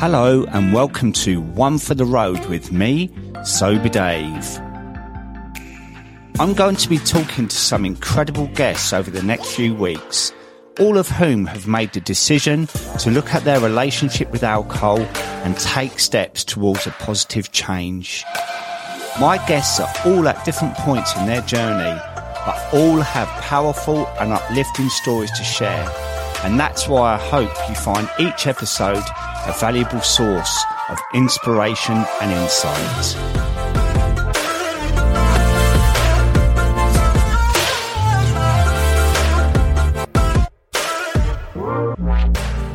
Hello and welcome to One for the Road with me, Sober Dave. I'm going to be talking to some incredible guests over the next few weeks, all of whom have made the decision to look at their relationship with alcohol and take steps towards a positive change. My guests are all at different points in their journey, but all have powerful and uplifting stories to share. And that's why I hope you find each episode a valuable source of inspiration and insight.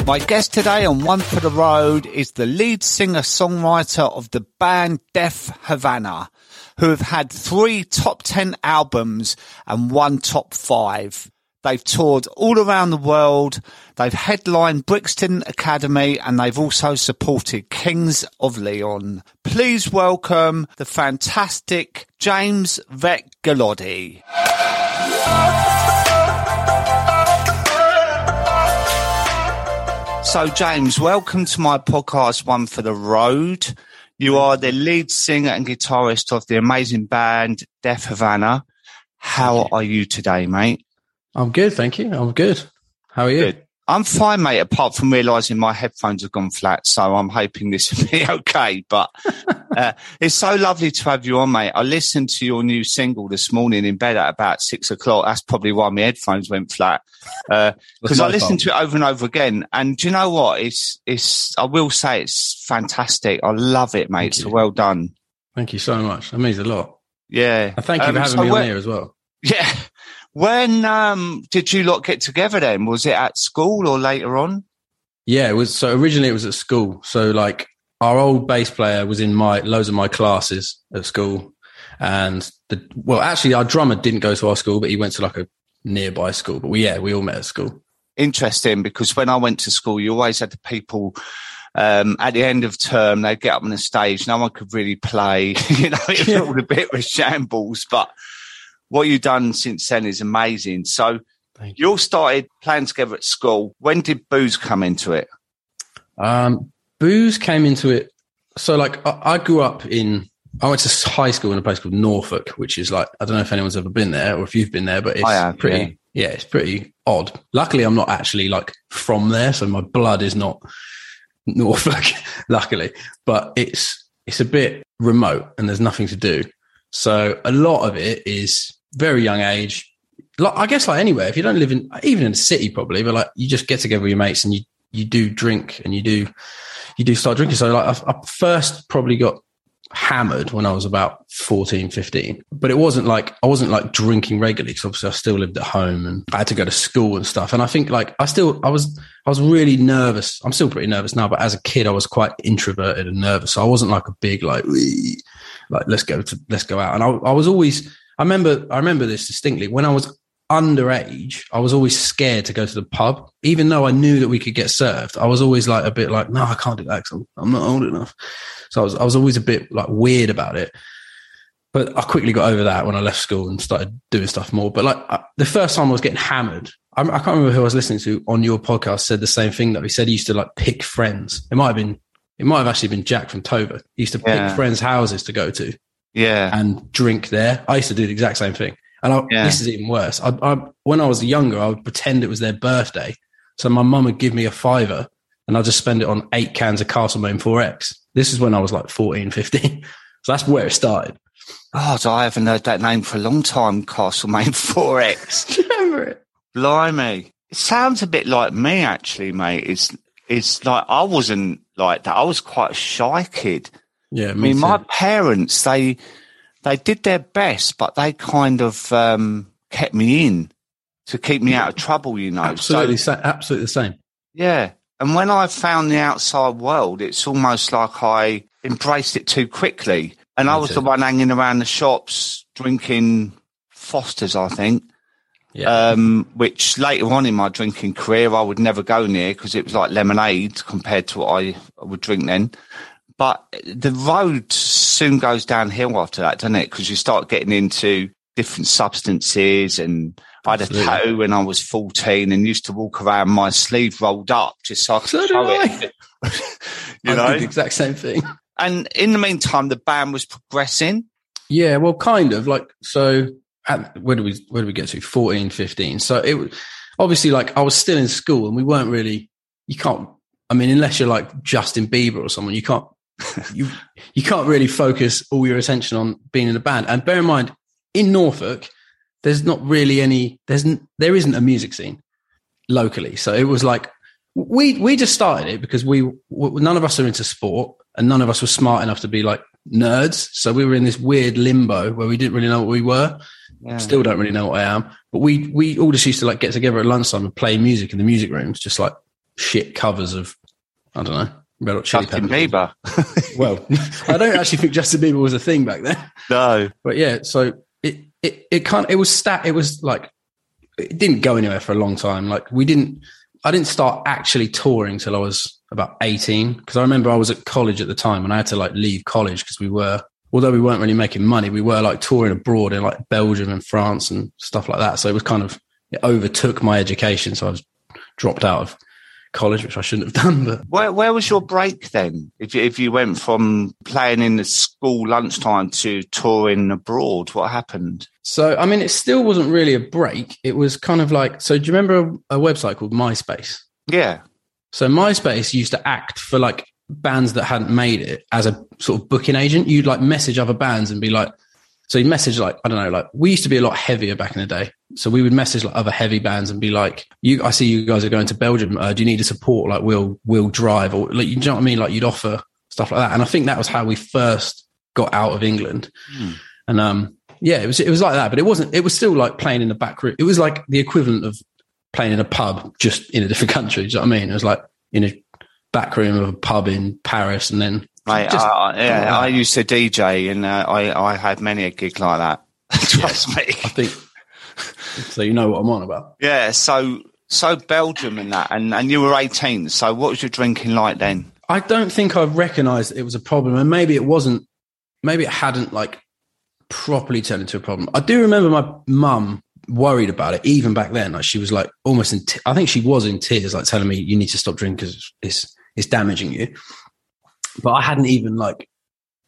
My guest today on One for the Road is the lead singer songwriter of the band Deaf Havana, who have had three top 10 albums and one top five. They've toured all around the world. They've headlined Brixton Academy and they've also supported Kings of Leon. Please welcome the fantastic James Vec Galodi. So, James, welcome to my podcast, One for the Road. You are the lead singer and guitarist of the amazing band Deaf Havana. How are you today, mate? I'm good, thank you. I'm good. How are you? Good. I'm fine, mate, apart from realizing my headphones have gone flat. So I'm hoping this will be okay. But uh, it's so lovely to have you on, mate. I listened to your new single this morning in bed at about six o'clock. That's probably why my headphones went flat. Because uh, I listened fault. to it over and over again. And do you know what? It's, it's, I will say it's fantastic. I love it, mate. So well done. Thank you so much. That means a lot. Yeah. And thank you um, for having so me on here as well. Yeah. When um, did you lot get together then? Was it at school or later on? Yeah, it was. So originally it was at school. So like our old bass player was in my loads of my classes at school, and the well, actually our drummer didn't go to our school, but he went to like a nearby school. But we yeah, we all met at school. Interesting because when I went to school, you always had the people um, at the end of term, they'd get up on the stage. No one could really play. you know, it was yeah. all a bit of a shambles. But what you've done since then is amazing. So you. you all started playing together at school. When did booze come into it? Um, booze came into it. So like I, I grew up in, I went to high school in a place called Norfolk, which is like, I don't know if anyone's ever been there or if you've been there, but it's have, pretty, yeah. yeah, it's pretty odd. Luckily, I'm not actually like from there. So my blood is not Norfolk, luckily, but it's, it's a bit remote and there's nothing to do. So a lot of it is very young age. Like, I guess like anywhere, if you don't live in, even in a city probably, but like you just get together with your mates and you, you do drink and you do, you do start drinking. So like I, I first probably got hammered when I was about 14, 15, but it wasn't like, I wasn't like drinking regularly because obviously I still lived at home and I had to go to school and stuff. And I think like I still, I was, I was really nervous. I'm still pretty nervous now, but as a kid, I was quite introverted and nervous. So I wasn't like a big, like, like, let's go to, let's go out. And I, I was always, I remember, I remember this distinctly. When I was underage, I was always scared to go to the pub, even though I knew that we could get served. I was always like a bit like, no, I can't do that because I'm, I'm not old enough. So I was, I was always a bit like weird about it. But I quickly got over that when I left school and started doing stuff more. But like I, the first time I was getting hammered, I, I, can't remember who I was listening to on your podcast said the same thing that he said he used to like pick friends. It might have been, it might have actually been Jack from Tova. He used to yeah. pick friends' houses to go to. Yeah. And drink there. I used to do the exact same thing. And I, yeah. this is even worse. I, I, when I was younger, I would pretend it was their birthday. So my mum would give me a fiver and I'd just spend it on eight cans of Castlemaine 4X. This is when I was like 14, 15. So that's where it started. Oh, so I haven't heard that name for a long time, Castlemaine 4X. remember it? Blimey. It sounds a bit like me, actually, mate. It's, it's like I wasn't like that. I was quite a shy kid. Yeah, I mean, too. my parents they they did their best, but they kind of um, kept me in to keep me out of trouble. You know, absolutely, so, absolutely the same. Yeah, and when I found the outside world, it's almost like I embraced it too quickly, and me I was too. the one hanging around the shops drinking Fosters, I think. Yeah. Um, which later on in my drinking career, I would never go near because it was like lemonade compared to what I would drink then. But the road soon goes downhill after that, doesn't it? Because you start getting into different substances and I had a tattoo when I was 14 and used to walk around my sleeve rolled up just so I could so show it. You I know? the exact same thing. And in the meantime, the band was progressing. Yeah, well, kind of like so. At, where do we where do we get to? 14, 15. So it was obviously like I was still in school, and we weren't really. You can't. I mean, unless you're like Justin Bieber or someone, you can't. You you can't really focus all your attention on being in a band. And bear in mind, in Norfolk, there's not really any. There's there isn't a music scene locally. So it was like we we just started it because we none of us are into sport and none of us were smart enough to be like nerds. So we were in this weird limbo where we didn't really know what we were. Yeah. Still don't really know what I am. But we we all just used to like get together at lunchtime and play music in the music rooms, just like shit covers of I don't know. Red Hot Chili Justin Bieber. well, I don't actually think Justin Bieber was a thing back then. No. But yeah, so it it it kind it was stat it was like it didn't go anywhere for a long time. Like we didn't I didn't start actually touring till I was about 18 because I remember I was at college at the time and I had to like leave college because we were although we weren't really making money we were like touring abroad in like Belgium and France and stuff like that so it was kind of it overtook my education so I was dropped out of college which I shouldn't have done but where where was your break then? If you, if you went from playing in the school lunchtime to touring abroad what happened? So I mean it still wasn't really a break. It was kind of like so do you remember a, a website called MySpace? Yeah. So MySpace used to act for like bands that hadn't made it as a sort of booking agent. You'd like message other bands and be like, so you message like, I don't know, like we used to be a lot heavier back in the day. So we would message like other heavy bands and be like, you, I see you guys are going to Belgium. Uh, do you need a support like we'll, we'll Drive or like, you know what I mean? Like you'd offer stuff like that. And I think that was how we first got out of England. Hmm. And, um, yeah, it was, it was like that, but it wasn't, it was still like playing in the back room. It was like the equivalent of playing in a pub just in a different country. Do you know what I mean? It was like in a back room of a pub in Paris and then. Mate, just, I, yeah, I used to DJ and uh, I, I had many a gig like that. Trust yeah, me. I think so. You know what I'm on about. Yeah. So so Belgium and that, and and you were 18. So what was your drinking like then? I don't think I recognised it was a problem, and maybe it wasn't. Maybe it hadn't like properly turned into a problem. I do remember my mum worried about it even back then. Like she was like almost in, t- I think she was in tears, like telling me you need to stop drinking because it's, it's damaging you. But I hadn't even like,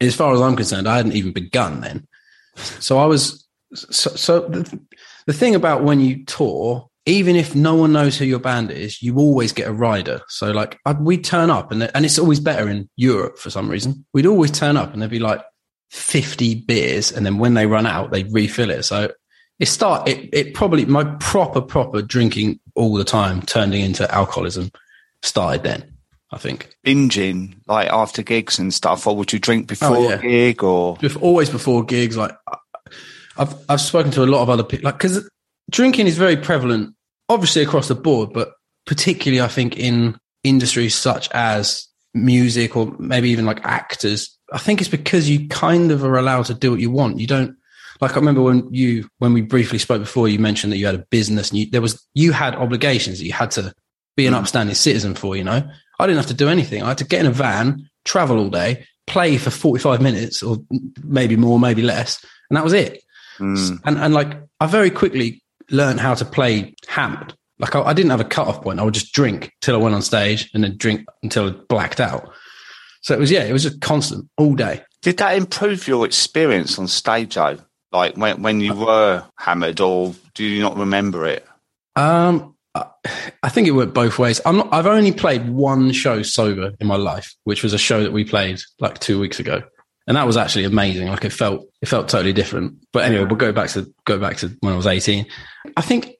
as far as I'm concerned, I hadn't even begun then. So I was, so, so the, the thing about when you tour, even if no one knows who your band is, you always get a rider. So like we'd turn up and, and it's always better in Europe for some reason. We'd always turn up and there'd be like 50 beers. And then when they run out, they refill it. So it start it, it probably my proper proper drinking all the time turning into alcoholism started then i think binging like after gigs and stuff or would you drink before oh, yeah. gig or always before gigs like i've i've spoken to a lot of other people like because drinking is very prevalent obviously across the board but particularly i think in industries such as music or maybe even like actors i think it's because you kind of are allowed to do what you want you don't like I remember when you when we briefly spoke before, you mentioned that you had a business and you, there was you had obligations that you had to be an mm. upstanding citizen for. You know, I didn't have to do anything. I had to get in a van, travel all day, play for forty five minutes or maybe more, maybe less, and that was it. Mm. And and like I very quickly learned how to play hammered. Like I, I didn't have a cut off point. I would just drink till I went on stage and then drink until I blacked out. So it was yeah, it was just constant all day. Did that improve your experience on stage though? Like when when you were hammered, or do you not remember it? Um, I think it went both ways. I'm not, I've only played one show sober in my life, which was a show that we played like two weeks ago, and that was actually amazing. Like it felt it felt totally different. But anyway, we'll go back to go back to when I was 18. I think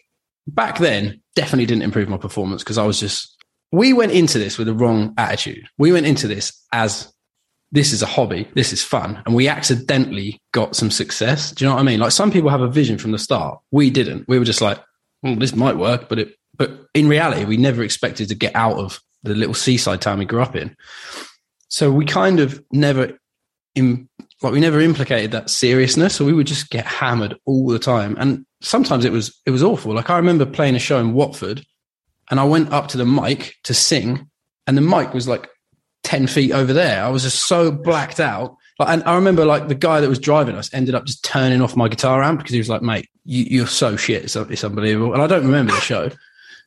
back then definitely didn't improve my performance because I was just we went into this with the wrong attitude. We went into this as this is a hobby, this is fun, and we accidentally got some success. Do you know what I mean? Like some people have a vision from the start. We didn't. We were just like, well, this might work, but it, but in reality, we never expected to get out of the little seaside town we grew up in. So we kind of never, like we never implicated that seriousness. So we would just get hammered all the time, and sometimes it was it was awful. Like I remember playing a show in Watford, and I went up to the mic to sing, and the mic was like 10 feet over there. I was just so blacked out. Like, and I remember like the guy that was driving us ended up just turning off my guitar amp because he was like, mate, you, are so shit. It's, it's, unbelievable. And I don't remember the show,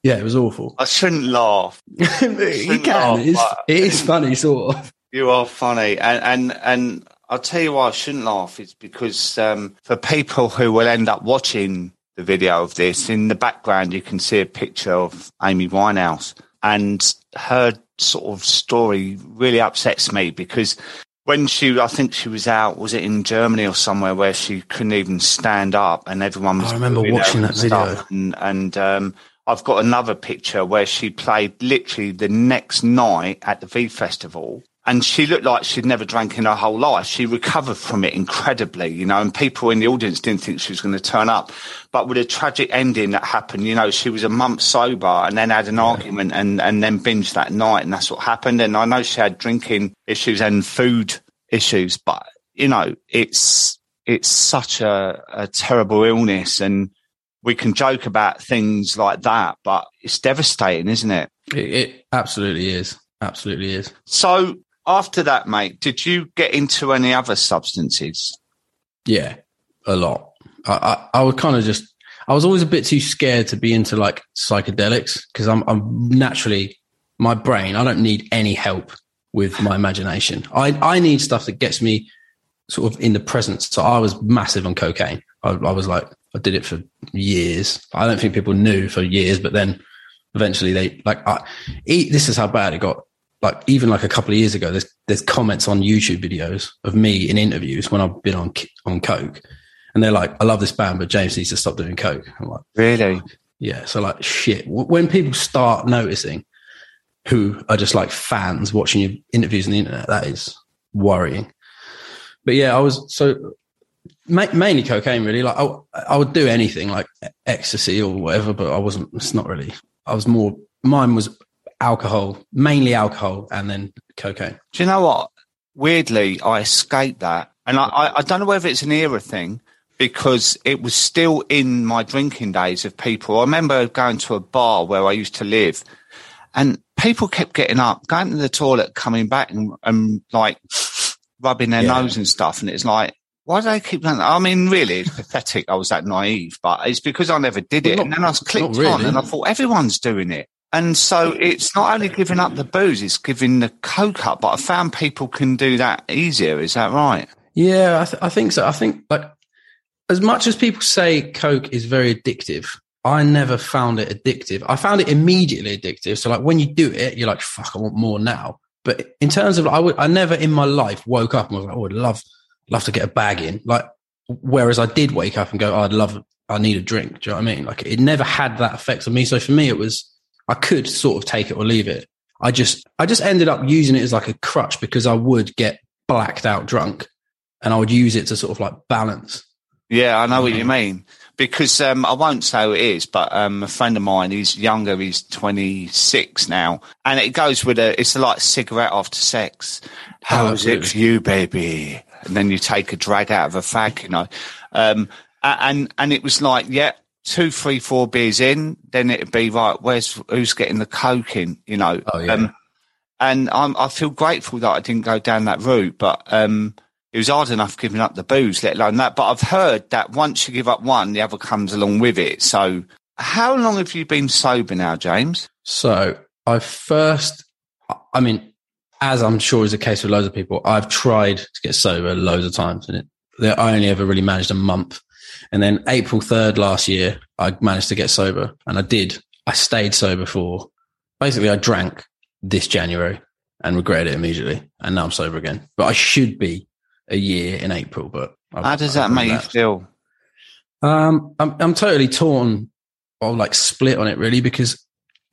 Yeah, it was awful. I shouldn't laugh. you can. Laugh, it, is, it is funny, sort of. You are funny, and and and I'll tell you why I shouldn't laugh. It's because um, for people who will end up watching the video of this, in the background you can see a picture of Amy Winehouse, and her sort of story really upsets me because when she, I think she was out, was it in Germany or somewhere where she couldn't even stand up, and everyone was. I remember watching that video, and, and um, I've got another picture where she played literally the next night at the V Festival. And she looked like she'd never drank in her whole life. She recovered from it incredibly, you know, and people in the audience didn't think she was going to turn up. But with a tragic ending that happened, you know, she was a month sober and then had an yeah. argument and, and then binged that night. And that's what happened. And I know she had drinking issues and food issues, but, you know, it's, it's such a, a terrible illness. And we can joke about things like that, but it's devastating, isn't it? It, it absolutely is. Absolutely is. So after that, mate, did you get into any other substances? Yeah, a lot. I, I, I would kind of just, I was always a bit too scared to be into like psychedelics because I'm, I'm naturally, my brain, I don't need any help with my imagination. I, I need stuff that gets me sort of in the present. So I was massive on cocaine. I, I was like, I did it for years. I don't think people knew for years, but then eventually they like, I, this is how bad it got like even like a couple of years ago, there's there's comments on YouTube videos of me in interviews when I've been on on coke, and they're like, "I love this band, but James needs to stop doing coke." I'm like, "Really?" Yeah. So like, shit. When people start noticing who are just like fans watching your interviews on the internet, that is worrying. But yeah, I was so ma- mainly cocaine. Really, like I, I would do anything like ecstasy or whatever, but I wasn't. It's not really. I was more. Mine was alcohol, mainly alcohol, and then cocaine. Do you know what? Weirdly, I escaped that, and I, I don't know whether it's an era thing because it was still in my drinking days of people. I remember going to a bar where I used to live, and people kept getting up, going to the toilet, coming back, and, and like rubbing their yeah. nose and stuff, and it's like. Why do they keep doing that? I mean, really, it's pathetic. I was that naive, but it's because I never did it. Well, not, and then I was clicked really. on and I thought everyone's doing it. And so it's not only giving up the booze, it's giving the coke up. But I found people can do that easier. Is that right? Yeah, I, th- I think so. I think like as much as people say coke is very addictive, I never found it addictive. I found it immediately addictive. So like when you do it, you're like, fuck, I want more now. But in terms of, I would, I never in my life woke up and was like, oh, I'd love, love to get a bag in. Like, whereas I did wake up and go, oh, I'd love, I need a drink. Do you know what I mean? Like it never had that effect on me. So for me, it was, I could sort of take it or leave it. I just, I just ended up using it as like a crutch because I would get blacked out drunk and I would use it to sort of like balance. Yeah, I know what you mean. Because um, I won't say who it is, but um, a friend of mine, he's younger, he's 26 now. And it goes with a, it's like cigarette after sex. How's oh, it for you, baby? And then you take a drag out of a fag, you know. Um, and, and it was like, yeah, two, three, four beers in, then it'd be right. Where's who's getting the coke in? You know. Oh yeah. Um, and I'm, I feel grateful that I didn't go down that route, but um, it was hard enough giving up the booze, let alone that. But I've heard that once you give up one, the other comes along with it. So, how long have you been sober now, James? So, I first, I mean, as I'm sure is the case with loads of people, I've tried to get sober loads of times, and it, I only ever really managed a month. And then April 3rd last year, I managed to get sober and I did. I stayed sober for basically I drank this January and regretted it immediately. And now I'm sober again. But I should be a year in April. But I've, how does that make you feel? Um, I'm, I'm totally torn or like split on it really because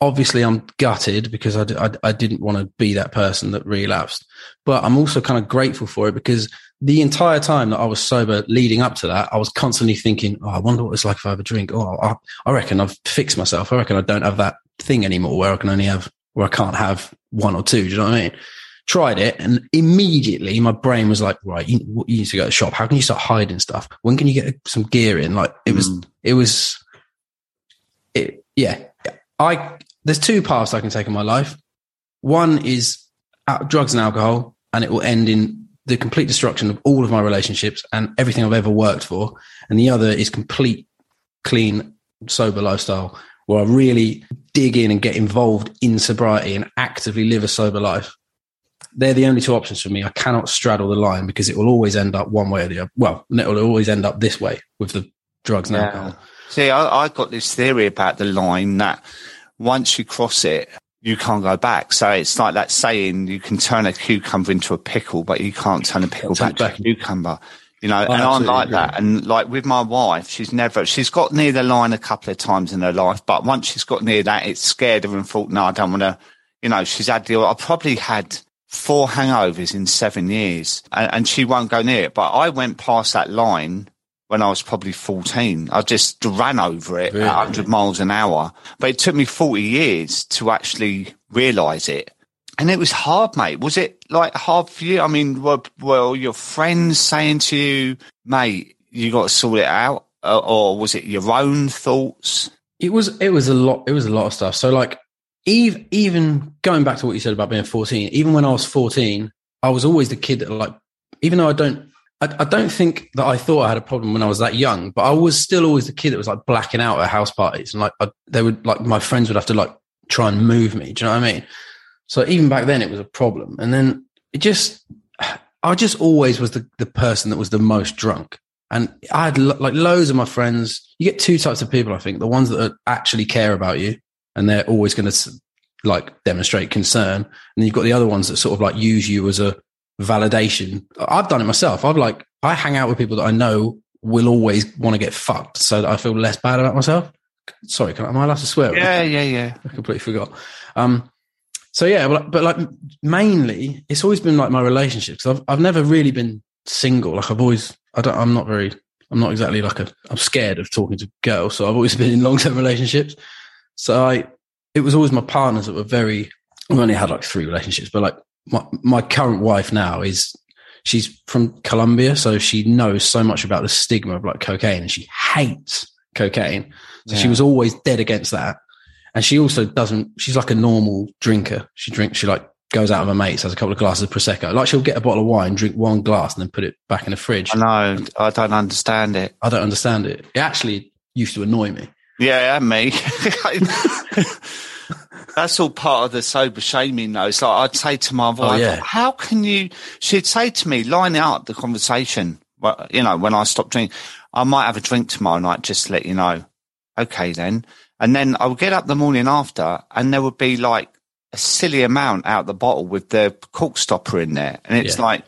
obviously I'm gutted because I, I, I didn't want to be that person that relapsed, but I'm also kind of grateful for it because the entire time that I was sober leading up to that, I was constantly thinking, oh, I wonder what it's like if I have a drink. Oh, I, I reckon I've fixed myself. I reckon I don't have that thing anymore where I can only have, where I can't have one or two. Do you know what I mean? Tried it and immediately my brain was like, right, you, you need to go to the shop. How can you start hiding stuff? When can you get some gear in? Like it was, mm. it was, it, yeah. I, there's two paths I can take in my life. One is uh, drugs and alcohol and it will end in the complete destruction of all of my relationships and everything I've ever worked for. And the other is complete, clean, sober lifestyle where I really dig in and get involved in sobriety and actively live a sober life. They're the only two options for me. I cannot straddle the line because it will always end up one way or the other. Well, it will always end up this way with the drugs and yeah. alcohol. See, I, I got this theory about the line that once you cross it, you can't go back. So it's like that saying, you can turn a cucumber into a pickle, but you can't turn a pickle back, back to a cucumber. You know, I and I'm like agree. that. And like with my wife, she's never, she's got near the line a couple of times in her life, but once she's got near that, it's scared her and thought, no, I don't want to, you know, she's had the, I probably had four hangovers in seven years and, and she won't go near it. But I went past that line when I was probably 14. I just ran over it really? at 100 miles an hour. But it took me 40 years to actually realize it. And it was hard, mate. Was it like hard for you? I mean, were, were your friends saying to you, mate, you got to sort it out? Uh, or was it your own thoughts? It was, it was a lot, it was a lot of stuff. So like, even, even going back to what you said about being 14, even when I was 14, I was always the kid that like, even though I don't I, I, don't think that I thought I had a problem when I was that young, but I was still always the kid that was like blacking out at house parties, and like I, they would like my friends would have to like try and move me. Do you know what I mean? So even back then, it was a problem, and then it just I just always was the the person that was the most drunk, and I had like loads of my friends. You get two types of people, I think: the ones that actually care about you, and they're always going to like demonstrate concern, and then you've got the other ones that sort of like use you as a validation. I've done it myself. I've like, I hang out with people that I know will always want to get fucked so that I feel less bad about myself. Sorry, can I, am I allowed to swear? Yeah, yeah, yeah. I completely forgot. Um, so yeah, but, but like mainly it's always been like my relationships. I've, I've never really been single. Like I've always, I don't, I'm not very, I'm not exactly like a, I'm scared of talking to girls. So I've always been in long term relationships. So I, it was always my partners that were very, I've only had like three relationships, but like my, my current wife now is she's from Colombia, so she knows so much about the stigma of like cocaine and she hates cocaine. So yeah. she was always dead against that. And she also doesn't, she's like a normal drinker. She drinks, she like goes out with her mates, has a couple of glasses of Prosecco. Like she'll get a bottle of wine, drink one glass and then put it back in the fridge. I know. I don't understand it. I don't understand it. It actually used to annoy me. Yeah, me. That's all part of the sober shaming, though. It's like I'd say to my oh, wife, oh, yeah. "How can you?" She'd say to me, "Line up the conversation." Well, you know, when I stop drinking, I might have a drink tomorrow night, just to let you know. Okay, then, and then I would get up the morning after, and there would be like a silly amount out the bottle with the cork stopper in there, and it's yeah. like,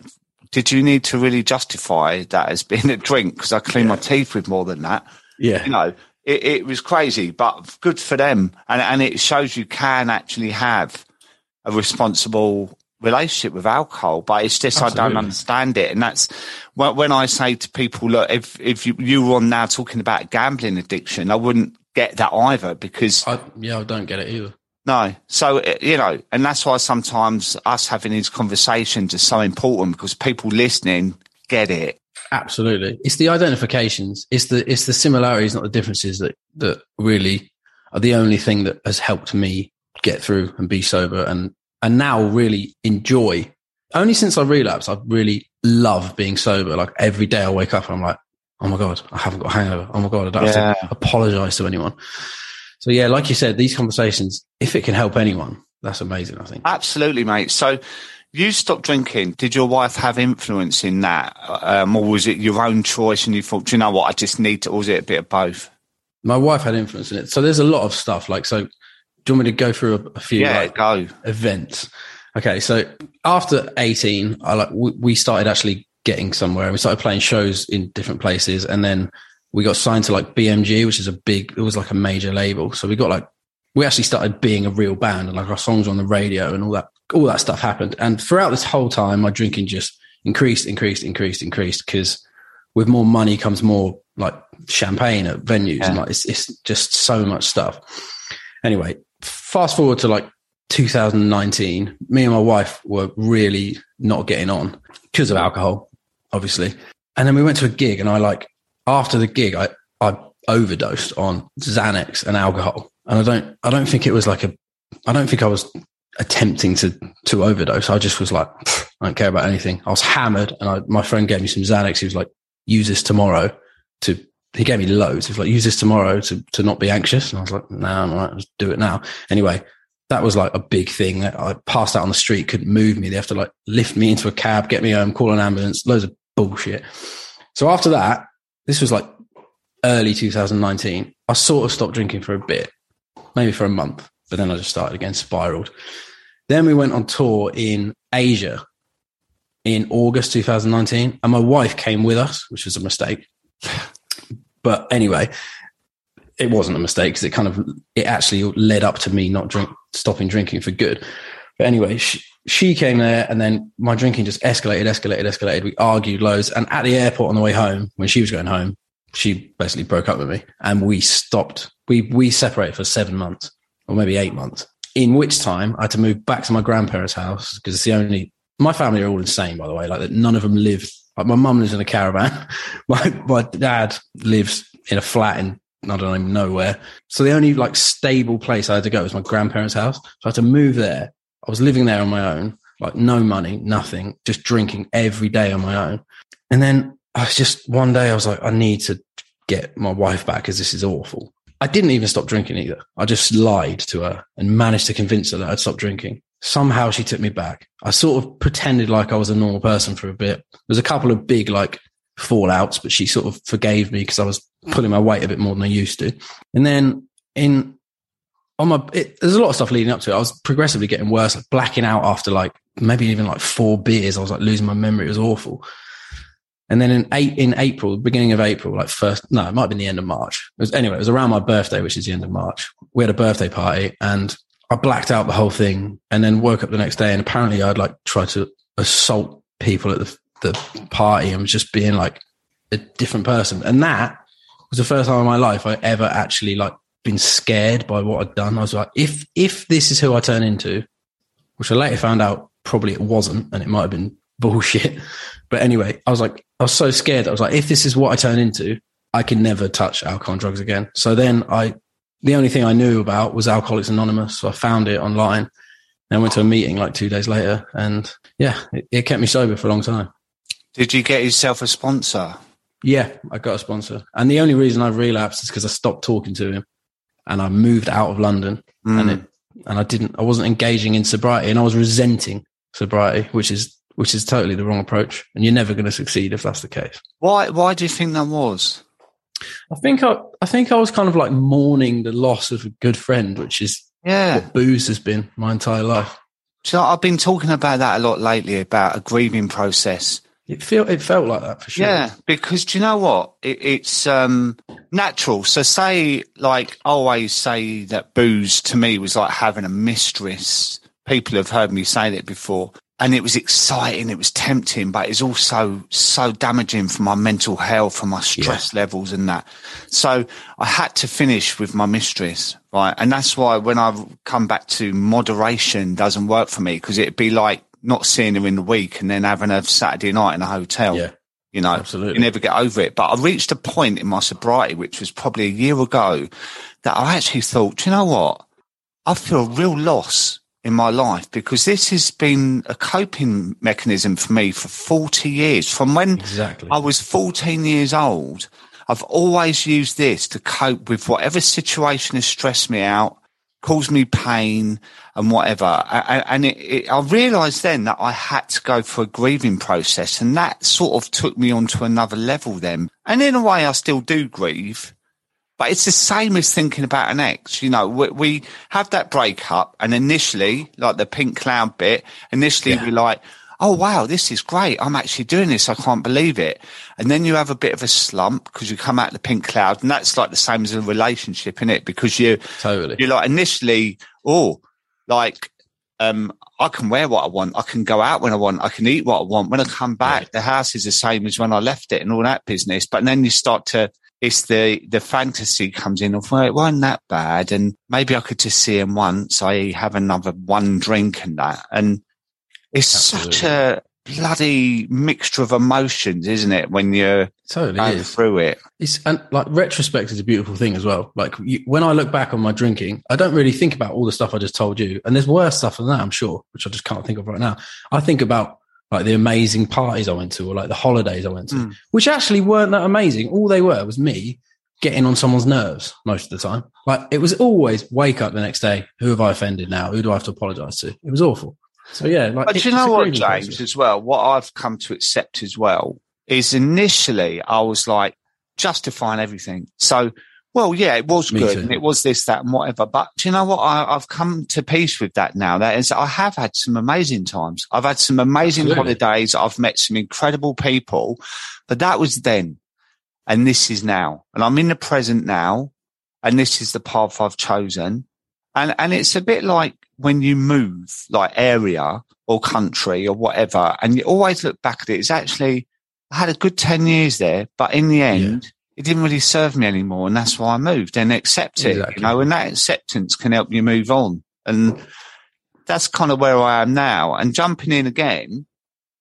did you need to really justify that as being a drink? Because I clean yeah. my teeth with more than that. Yeah, you know it, it was crazy, but good for them. And, and it shows you can actually have a responsible relationship with alcohol, but it's just Absolutely. I don't understand it. And that's when I say to people, look, if if you, you were on now talking about gambling addiction, I wouldn't get that either because I, yeah, I don't get it either. No, so you know, and that's why sometimes us having these conversations is so important because people listening get it. Absolutely. It's the identifications. It's the it's the similarities, not the differences that that really are the only thing that has helped me get through and be sober and and now really enjoy. Only since I relapsed, I really love being sober. Like every day I wake up, I'm like, oh my god, I haven't got a hangover. Oh my god, I don't yeah. have to apologize to anyone. So yeah, like you said, these conversations, if it can help anyone, that's amazing. I think absolutely, mate. So you stopped drinking. Did your wife have influence in that, um, or was it your own choice? And you thought, Do you know what, I just need to, or was it a bit of both? My wife had influence in it. So there's a lot of stuff. Like, so do you want me to go through a, a few yeah, like, go. events? Okay, so after 18, I like we started actually getting somewhere. We started playing shows in different places, and then we got signed to like BMG, which is a big. It was like a major label. So we got like we actually started being a real band, and like our songs on the radio and all that all that stuff happened. And throughout this whole time, my drinking just increased, increased, increased, increased because with more money comes more like champagne at venues yeah. and like it's, it's just so much stuff. Anyway, fast forward to like 2019, me and my wife were really not getting on because of alcohol, obviously. And then we went to a gig and I like, after the gig, I, I overdosed on Xanax and alcohol. And I don't, I don't think it was like a, I don't think I was attempting to to overdose. I just was like, I don't care about anything. I was hammered, and I, my friend gave me some Xanax. He was like, use this tomorrow to he gave me loads. He was like, use this tomorrow to, to not be anxious. And I was like, no, nah, I'm all right. Do it now. Anyway, that was like a big thing. I passed out on the street, couldn't move me. They have to like lift me into a cab, get me home, call an ambulance, loads of bullshit. So after that, this was like early 2019. I sort of stopped drinking for a bit, maybe for a month, but then I just started again, spiraled. Then we went on tour in Asia in August 2019, and my wife came with us, which was a mistake. but anyway, it wasn't a mistake because it kind of it actually led up to me not drink stopping drinking for good. But anyway, she, she came there, and then my drinking just escalated, escalated, escalated. We argued loads, and at the airport on the way home, when she was going home, she basically broke up with me, and we stopped. We we separated for seven months, or maybe eight months. In which time I had to move back to my grandparents' house because it's the only. My family are all insane, by the way. Like none of them live. Like my mum lives in a caravan. My my dad lives in a flat in I don't even know where. So the only like stable place I had to go was my grandparents' house. So I had to move there. I was living there on my own, like no money, nothing, just drinking every day on my own. And then I was just one day I was like, I need to get my wife back because this is awful. I didn't even stop drinking either. I just lied to her and managed to convince her that I'd stop drinking. Somehow she took me back. I sort of pretended like I was a normal person for a bit. There was a couple of big like fallouts, but she sort of forgave me because I was pulling my weight a bit more than I used to. And then in on my, it, there's a lot of stuff leading up to it. I was progressively getting worse, like blacking out after like maybe even like four beers. I was like losing my memory. It was awful. And then in eight, in April, beginning of April, like first, no, it might have been the end of March. It was, anyway, it was around my birthday, which is the end of March. We had a birthday party and I blacked out the whole thing and then woke up the next day and apparently I'd like tried to assault people at the, the party and was just being like a different person. And that was the first time in my life I ever actually like been scared by what I'd done. I was like, if, if this is who I turn into, which I later found out probably it wasn't and it might have been bullshit. But anyway, I was like, I was so scared. I was like, if this is what I turn into, I can never touch alcohol and drugs again. So then I, the only thing I knew about was Alcoholics Anonymous. So I found it online and went to a meeting like two days later. And yeah, it, it kept me sober for a long time. Did you get yourself a sponsor? Yeah, I got a sponsor. And the only reason I relapsed is because I stopped talking to him and I moved out of London mm. and it, and I didn't, I wasn't engaging in sobriety and I was resenting sobriety, which is, which is totally the wrong approach. And you're never going to succeed if that's the case. Why, why do you think that was? I think I, I think I was kind of like mourning the loss of a good friend, which is yeah. what booze has been my entire life. So I've been talking about that a lot lately about a grieving process it felt it felt like that for sure. Yeah, because do you know what? It, it's um, natural. So say like I always say that booze to me was like having a mistress. People have heard me say that before. And it was exciting, it was tempting, but it's also so damaging for my mental health, for my stress yeah. levels and that. So I had to finish with my mistress, right? And that's why when I come back to moderation doesn't work for me because it'd be like not seeing her in the week and then having a Saturday night in a hotel. Yeah. You know, Absolutely. you never get over it. But I reached a point in my sobriety, which was probably a year ago, that I actually thought, you know what? I feel a real loss in my life because this has been a coping mechanism for me for 40 years. From when exactly. I was 14 years old, I've always used this to cope with whatever situation has stressed me out, caused me pain and whatever. And it, it, I realized then that I had to go for a grieving process and that sort of took me on to another level then. And in a way, I still do grieve, but it's the same as thinking about an ex. You know, we, we have that breakup and initially, like the pink cloud bit, initially yeah. we're like, oh wow, this is great. I'm actually doing this. I can't believe it. And then you have a bit of a slump because you come out the pink cloud, and that's like the same as a relationship, in it? Because you totally you're like initially, oh, like um, I can wear what I want. I can go out when I want. I can eat what I want. When I come back, right. the house is the same as when I left it and all that business. But then you start to, it's the, the fantasy comes in of, well, it wasn't that bad. And maybe I could just see him once. I have another one drink and that. And it's Absolutely. such a bloody mixture of emotions, isn't it? When you're totally going is. through it. It's and like retrospect is a beautiful thing as well. Like you, when I look back on my drinking, I don't really think about all the stuff I just told you. And there's worse stuff than that, I'm sure, which I just can't think of right now. I think about like the amazing parties I went to or like the holidays I went to, mm. which actually weren't that amazing. All they were was me getting on someone's nerves most of the time. Like it was always wake up the next day. Who have I offended now? Who do I have to apologize to? It was awful. So yeah, like, but you know what, James, as well, what I've come to accept as well is initially I was like justifying everything. So, well, yeah, it was Me good too. and it was this, that and whatever. But do you know what? I, have come to peace with that now. That is, I have had some amazing times. I've had some amazing Absolutely. holidays. I've met some incredible people, but that was then and this is now. And I'm in the present now. And this is the path I've chosen. And, and it's a bit like when you move like area or country or whatever, and you always look back at it. It's actually, I had a good 10 years there, but in the end, yeah. It didn't really serve me anymore. And that's why I moved and accept it, exactly. you know, and that acceptance can help you move on. And that's kind of where I am now. And jumping in again,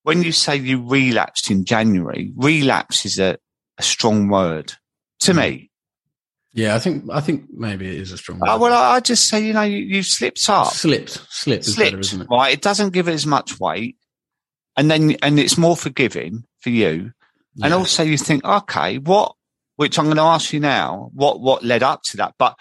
when you say you relapsed in January, relapse is a, a strong word to hmm. me. Yeah, I think I think maybe it is a strong uh, word. Uh, well, I just say you know you, you slipped up, slipped, slipped, slipped, better, isn't it? Right, it doesn't give it as much weight, and then and it's more forgiving for you, yeah. and also you think, okay, what? Which I'm going to ask you now, what what led up to that? But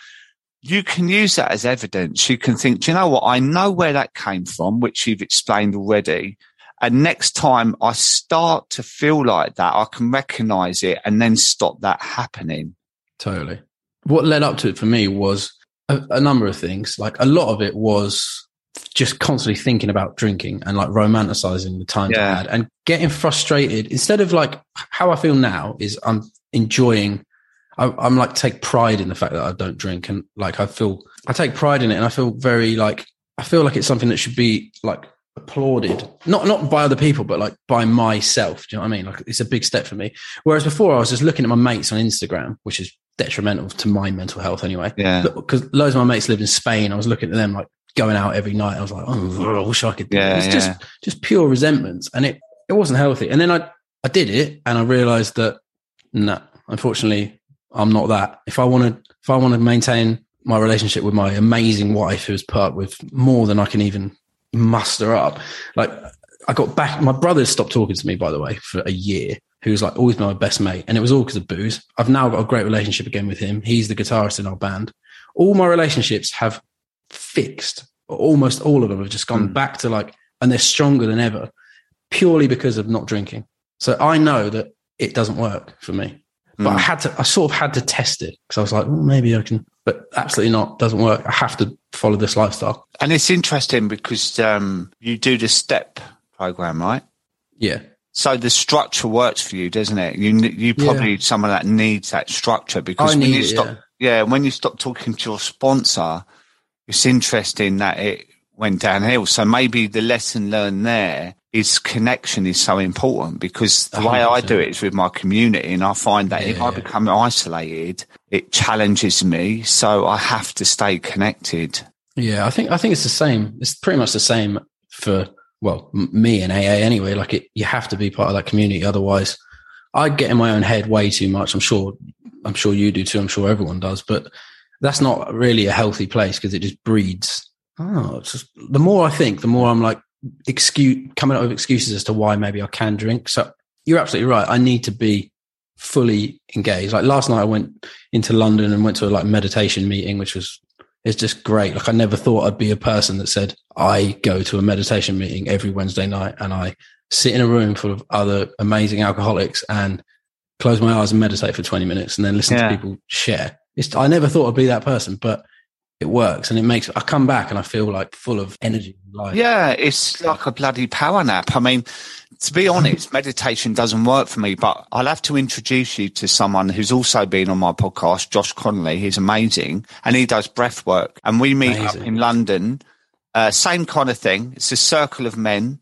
you can use that as evidence. You can think, do you know what? I know where that came from, which you've explained already. And next time I start to feel like that, I can recognize it and then stop that happening. Totally. What led up to it for me was a, a number of things. Like a lot of it was just constantly thinking about drinking and like romanticizing the time yeah. I had and getting frustrated instead of like how I feel now is I'm enjoying I, am like take pride in the fact that I don't drink and like I feel I take pride in it and I feel very like I feel like it's something that should be like applauded. Not not by other people but like by myself. Do you know what i mean? Like it's a big step for me. Whereas before i was just looking at my mates on instagram which is detrimental to my mental health anyway. Yeah. Because loads of my mates live in spain. I was looking at them like going out every night. I was like oh i wish i could yeah, it's yeah. just just pure resentment. And it it wasn't healthy. And then i i did it and i realized that no unfortunately i'm not that if i want to if i want to maintain my relationship with my amazing wife who's put up with more than i can even muster up. Like I got back. My brother stopped talking to me, by the way, for a year. Who was like always been my best mate, and it was all because of booze. I've now got a great relationship again with him. He's the guitarist in our band. All my relationships have fixed. Almost all of them have just gone mm. back to like, and they're stronger than ever, purely because of not drinking. So I know that it doesn't work for me. But mm. I had to, I sort of had to test it because I was like, well, maybe I can, but absolutely not. Doesn't work. I have to follow this lifestyle. And it's interesting because um, you do the step program, right? Yeah. So the structure works for you, doesn't it? You you probably yeah. someone that needs that structure because I when you stop, yeah. yeah, when you stop talking to your sponsor, it's interesting that it went downhill. So maybe the lesson learned there is connection is so important because the 100%. way I do it is with my community. And I find that yeah, if I become isolated, it challenges me. So I have to stay connected. Yeah, I think, I think it's the same. It's pretty much the same for, well, me and AA anyway. Like it, you have to be part of that community. Otherwise I get in my own head way too much. I'm sure, I'm sure you do too. I'm sure everyone does, but that's not really a healthy place because it just breeds. Oh, just, the more I think, the more I'm like, excuse coming up with excuses as to why maybe I can drink. So you're absolutely right. I need to be fully engaged. Like last night, I went into London and went to a like meditation meeting, which was it's just great. Like I never thought I'd be a person that said I go to a meditation meeting every Wednesday night and I sit in a room full of other amazing alcoholics and close my eyes and meditate for 20 minutes and then listen yeah. to people share. It's, I never thought I'd be that person, but it works and it makes I come back and I feel like full of energy and life. Yeah, it's like a bloody power nap. I mean, to be honest, meditation doesn't work for me, but I'll have to introduce you to someone who's also been on my podcast, Josh Connolly. He's amazing and he does breath work. And we meet amazing. up in London. Uh, same kind of thing. It's a circle of men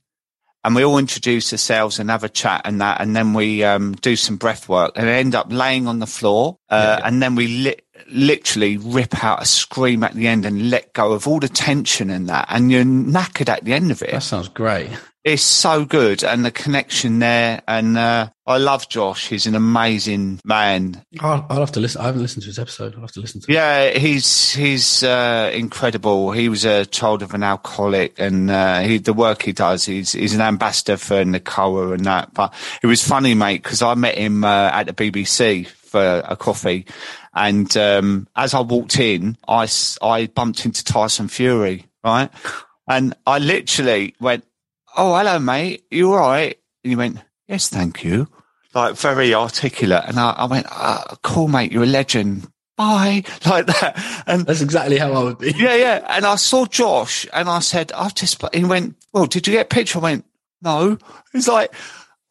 and we all introduce ourselves and have a chat and that, and then we um, do some breath work and end up laying on the floor, uh, yeah. and then we li- literally rip out a scream at the end and let go of all the tension and that, and you're knackered at the end of it. That sounds great. it's so good, and the connection there, and uh, I love Josh. He's an amazing man. I'll, I'll, have to listen. I haven't listened to his episode. I'll have to listen to. Yeah, it. he's he's uh, incredible. He was a child of an alcoholic, and uh, he, the work he does, he's he's an ambassador for NACOA and that. But it was funny, mate, because I met him uh, at the BBC for a coffee, and um, as I walked in, I I bumped into Tyson Fury, right, and I literally went oh, hello, mate. You all right? And he went, yes, thank you. Like very articulate. And I, I went, oh, cool, mate. You're a legend. Bye. Like that. And that's exactly how I would be. Yeah, yeah. And I saw Josh and I said, I've just, he went, well, did you get a picture? I went, no. He's like,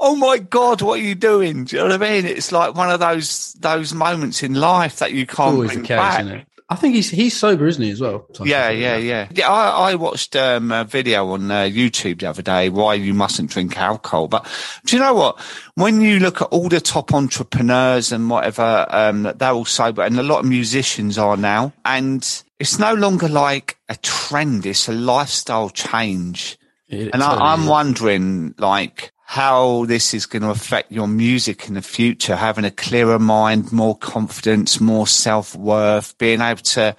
oh my God, what are you doing? Do you know what I mean? It's like one of those, those moments in life that you can't Always bring case, back. I think he's he's sober, isn't he, as well? Yeah, yeah, yeah, yeah. I, I watched um, a video on uh, YouTube the other day why you mustn't drink alcohol. But do you know what? When you look at all the top entrepreneurs and whatever, um, they're all sober, and a lot of musicians are now, and it's no longer like a trend; it's a lifestyle change. It, and totally I, I'm wondering, like, how this is going to affect your music in the future, having a clearer mind, more confidence, more self worth, being able to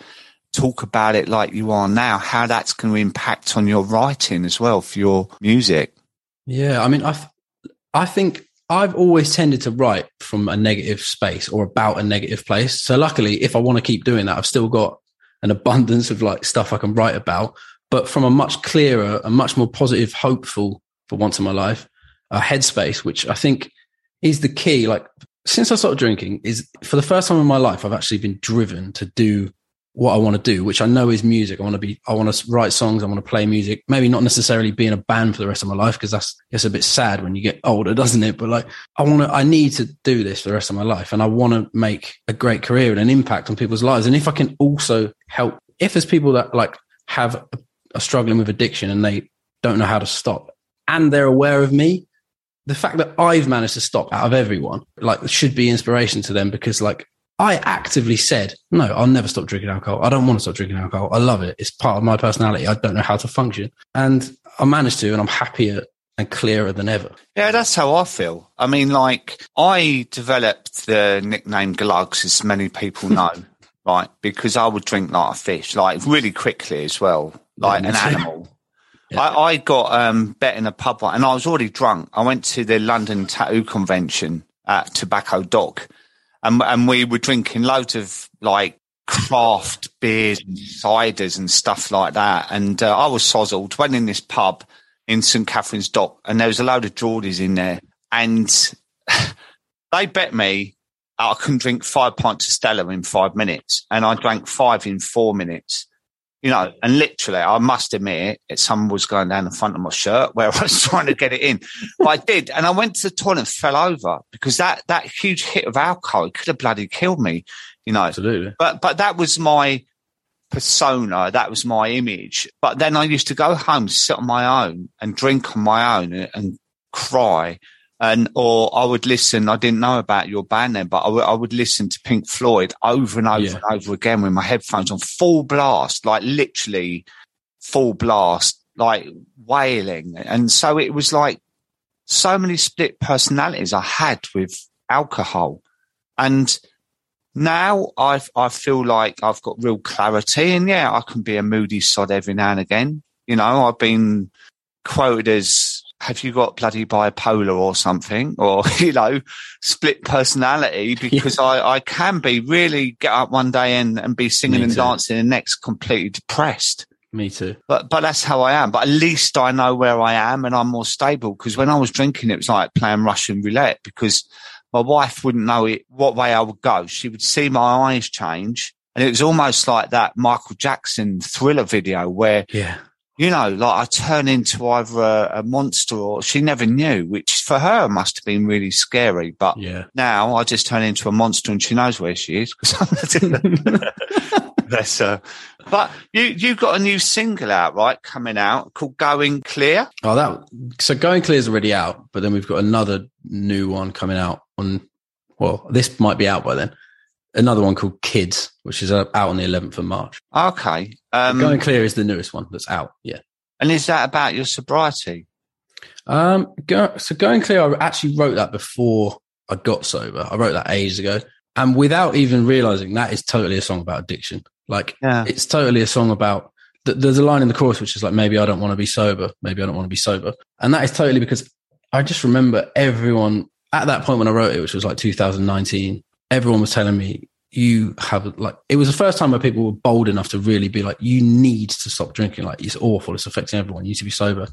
talk about it like you are now, how that's going to impact on your writing as well for your music. Yeah. I mean, I, I think I've always tended to write from a negative space or about a negative place. So luckily, if I want to keep doing that, I've still got an abundance of like stuff I can write about, but from a much clearer, a much more positive, hopeful for once in my life a headspace, which I think is the key. Like since I started drinking, is for the first time in my life, I've actually been driven to do what I want to do, which I know is music. I want to be, I want to write songs. I want to play music. Maybe not necessarily be in a band for the rest of my life because that's it's a bit sad when you get older, doesn't it? But like, I want to, I need to do this for the rest of my life, and I want to make a great career and an impact on people's lives. And if I can also help, if there's people that like have are struggling with addiction and they don't know how to stop, and they're aware of me, the fact that I've managed to stop out of everyone, like, should be inspiration to them because, like, I actively said, no, I'll never stop drinking alcohol. I don't want to stop drinking alcohol. I love it. It's part of my personality. I don't know how to function. And I managed to, and I'm happier and clearer than ever. Yeah, that's how I feel. I mean, like, I developed the nickname Glugs, as many people know, right? Because I would drink like a fish, like really quickly as well, like yeah, an animal. Yeah. I, I, got um, bet in a pub and I was already drunk. I went to the London Tattoo Convention at Tobacco Dock, and and we were drinking loads of like craft beers and ciders and stuff like that. And uh, I was sozzled. Went in this pub in St Catherine's Dock, and there was a load of Geordies in there, and they bet me I couldn't drink five pints of Stella in five minutes, and I drank five in four minutes you know, and literally, I must admit, it, someone was going down the front of my shirt where I was trying to get it in. but I did, and I went to the toilet and fell over because that that huge hit of alcohol could have bloody killed me, you know. Absolutely. But but that was my persona, that was my image. But then I used to go home, sit on my own, and drink on my own, and, and cry and or I would listen. I didn't know about your band then, but I, w- I would listen to Pink Floyd over and over yeah. and over again with my headphones on full blast, like literally full blast, like wailing. And so it was like so many split personalities I had with alcohol, and now I I feel like I've got real clarity, and yeah, I can be a moody sod every now and again. You know, I've been quoted as have you got bloody bipolar or something? Or you know split personality because yeah. I, I can be really get up one day and, and be singing Me and too. dancing and next completely depressed. Me too. But but that's how i am. But at least i know where i am and i'm more stable. Because when i was drinking it was like playing russian roulette because my wife wouldn't know it what way i would go. She would see my eyes change and it was almost like that michael jackson thriller video where yeah you know, like I turn into either a, a, monster or she never knew, which for her must have been really scary. But yeah. now I just turn into a monster and she knows where she is. Bless her. Uh, but you you got a new single out, right? Coming out called Going Clear. Oh, that so Going Clear is already out, but then we've got another new one coming out on. Well, this might be out by then another one called Kids, which is uh, out on the 11th of March. Okay. Um, Going Clear is the newest one that's out. Yeah. And is that about your sobriety? Um, go, so going clear, I actually wrote that before I got sober. I wrote that ages ago, and without even realizing that is totally a song about addiction. Like, yeah. it's totally a song about. There's a line in the chorus which is like, maybe I don't want to be sober. Maybe I don't want to be sober. And that is totally because I just remember everyone at that point when I wrote it, which was like 2019, everyone was telling me, you have like, it was the first time where people were bold enough to really be like, you need to stop drinking. Like, it's awful. It's affecting everyone. You need to be sober.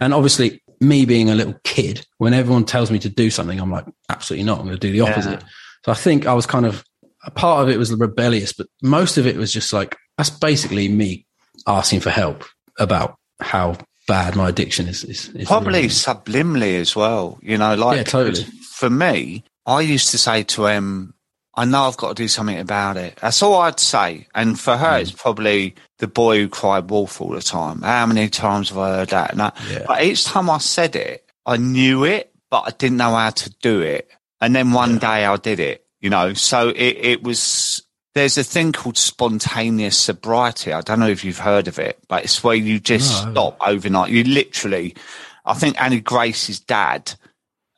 And obviously, me being a little kid, when everyone tells me to do something, I'm like, absolutely not. I'm going to do the opposite. Yeah. So I think I was kind of a part of it was rebellious, but most of it was just like, that's basically me asking for help about how bad my addiction is. is, is Probably really. subliminally as well. You know, like yeah, totally. For me, I used to say to him, I know I've got to do something about it. That's all I'd say. And for her, mm. it's probably the boy who cried wolf all the time. How many times have I heard that? And yeah. But each time I said it, I knew it, but I didn't know how to do it. And then one yeah. day I did it, you know. So it, it was, there's a thing called spontaneous sobriety. I don't know if you've heard of it, but it's where you just no. stop overnight. You literally, I think Annie Grace's dad,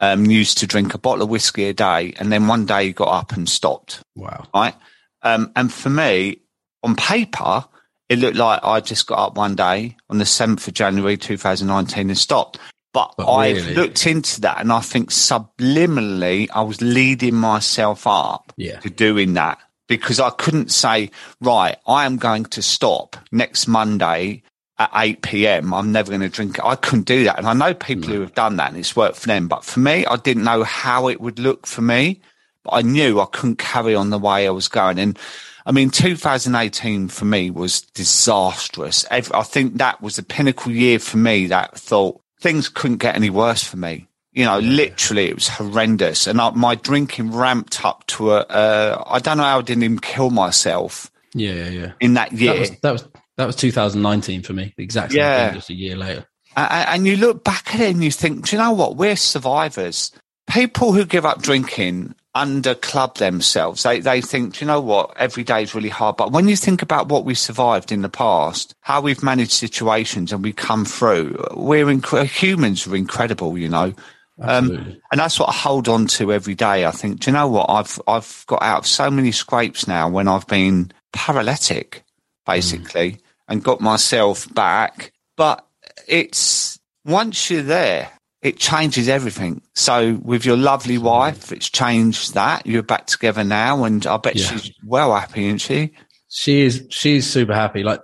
um, used to drink a bottle of whiskey a day, and then one day he got up and stopped. Wow! Right, um, and for me, on paper, it looked like I just got up one day on the seventh of January, two thousand nineteen, and stopped. But, but I've really? looked into that, and I think subliminally, I was leading myself up yeah. to doing that because I couldn't say, right, I am going to stop next Monday at 8 p.m. I'm never going to drink. I couldn't do that. And I know people no. who have done that and it's worked for them. But for me, I didn't know how it would look for me, but I knew I couldn't carry on the way I was going. And I mean, 2018 for me was disastrous. I think that was the pinnacle year for me that thought things couldn't get any worse for me. You know, literally, it was horrendous. And I, my drinking ramped up to a. Uh, I don't know how I didn't even kill myself. Yeah, yeah, yeah. In that year. That was, that was that was 2019 for me. The exact same yeah. thing, just a year later. And you look back at it and you think, do you know what? We're survivors. People who give up drinking under club themselves. They they think, do you know what? Every day is really hard. But when you think about what we survived in the past, how we've managed situations and we come through, we're inc- humans are incredible. You know. Um, and that's what I hold on to every day. I think, do you know what? I've I've got out of so many scrapes now when I've been paralytic, basically. Mm and got myself back. But it's once you're there, it changes everything. So with your lovely wife, it's changed that. You're back together now, and I bet yeah. she's well happy, isn't she? She is. She's super happy. Like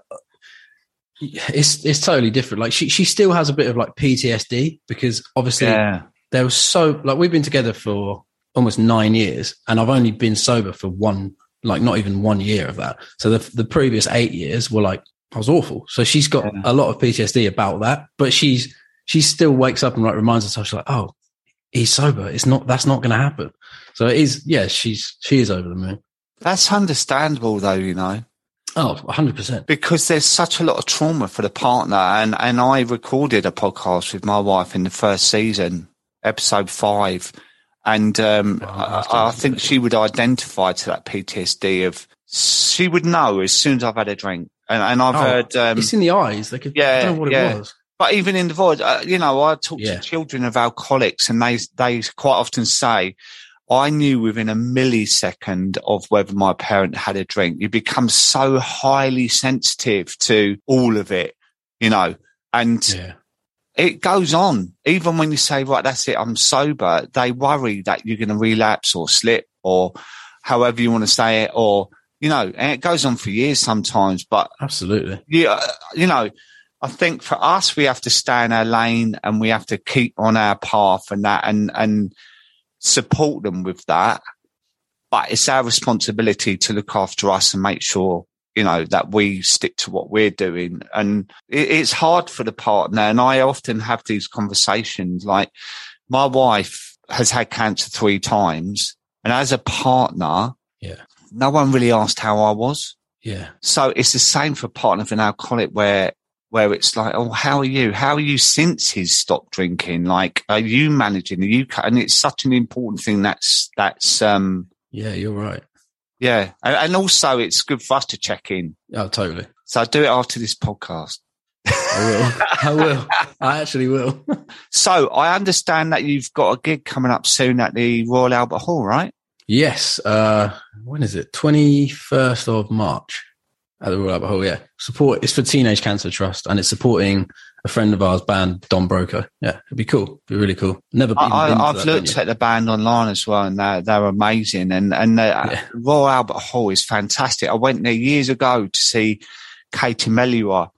it's it's totally different. Like she she still has a bit of like PTSD because obviously yeah. there was so like we've been together for almost nine years, and I've only been sober for one like not even one year of that. So the the previous eight years were like I was awful. So she's got yeah. a lot of PTSD about that, but she's she still wakes up and like reminds herself, she's like, oh, he's sober. It's not that's not going to happen. So it is. Yeah, she's she is over the moon. That's understandable, though. You know. Oh, 100%. Because there's such a lot of trauma for the partner. And, and I recorded a podcast with my wife in the first season, episode five. And um, oh, I, I think she would identify to that PTSD of, she would know as soon as I've had a drink and, and I've oh, heard um, it's in the eyes. They could, yeah, don't know what yeah. it was. But even in the void, uh, you know, I talk yeah. to children of alcoholics, and they they quite often say, "I knew within a millisecond of whether my parent had a drink." You become so highly sensitive to all of it, you know, and. Yeah. It goes on. Even when you say, right, that's it, I'm sober, they worry that you're going to relapse or slip or however you want to say it, or you know, and it goes on for years sometimes, but absolutely. Yeah. Uh, you know, I think for us, we have to stay in our lane and we have to keep on our path and that and, and support them with that. But it's our responsibility to look after us and make sure, you know, that we stick to what we're doing. And it, it's hard for the partner. And I often have these conversations like my wife has had cancer three times. And as a partner, yeah no one really asked how I was. Yeah. So it's the same for a partner of an alcoholic where, where it's like, oh, how are you? How are you since he's stopped drinking? Like, are you managing? Are you, and it's such an important thing that's, that's, um, yeah, you're right. Yeah. And, and also it's good for us to check in. Oh, totally. So I do it after this podcast. I will. I will. I actually will. so I understand that you've got a gig coming up soon at the Royal Albert Hall, right? Yes. Uh, when is it? 21st of March at the Royal Albert Hall. Yeah. Support. It's for Teenage Cancer Trust and it's supporting a friend of ours band, Don Broco. Yeah. It'd be cool. It'd be really cool. Never been. I, have looked venue. at the band online as well and they're, they're amazing. And, and the yeah. Royal Albert Hall is fantastic. I went there years ago to see Katie Melua.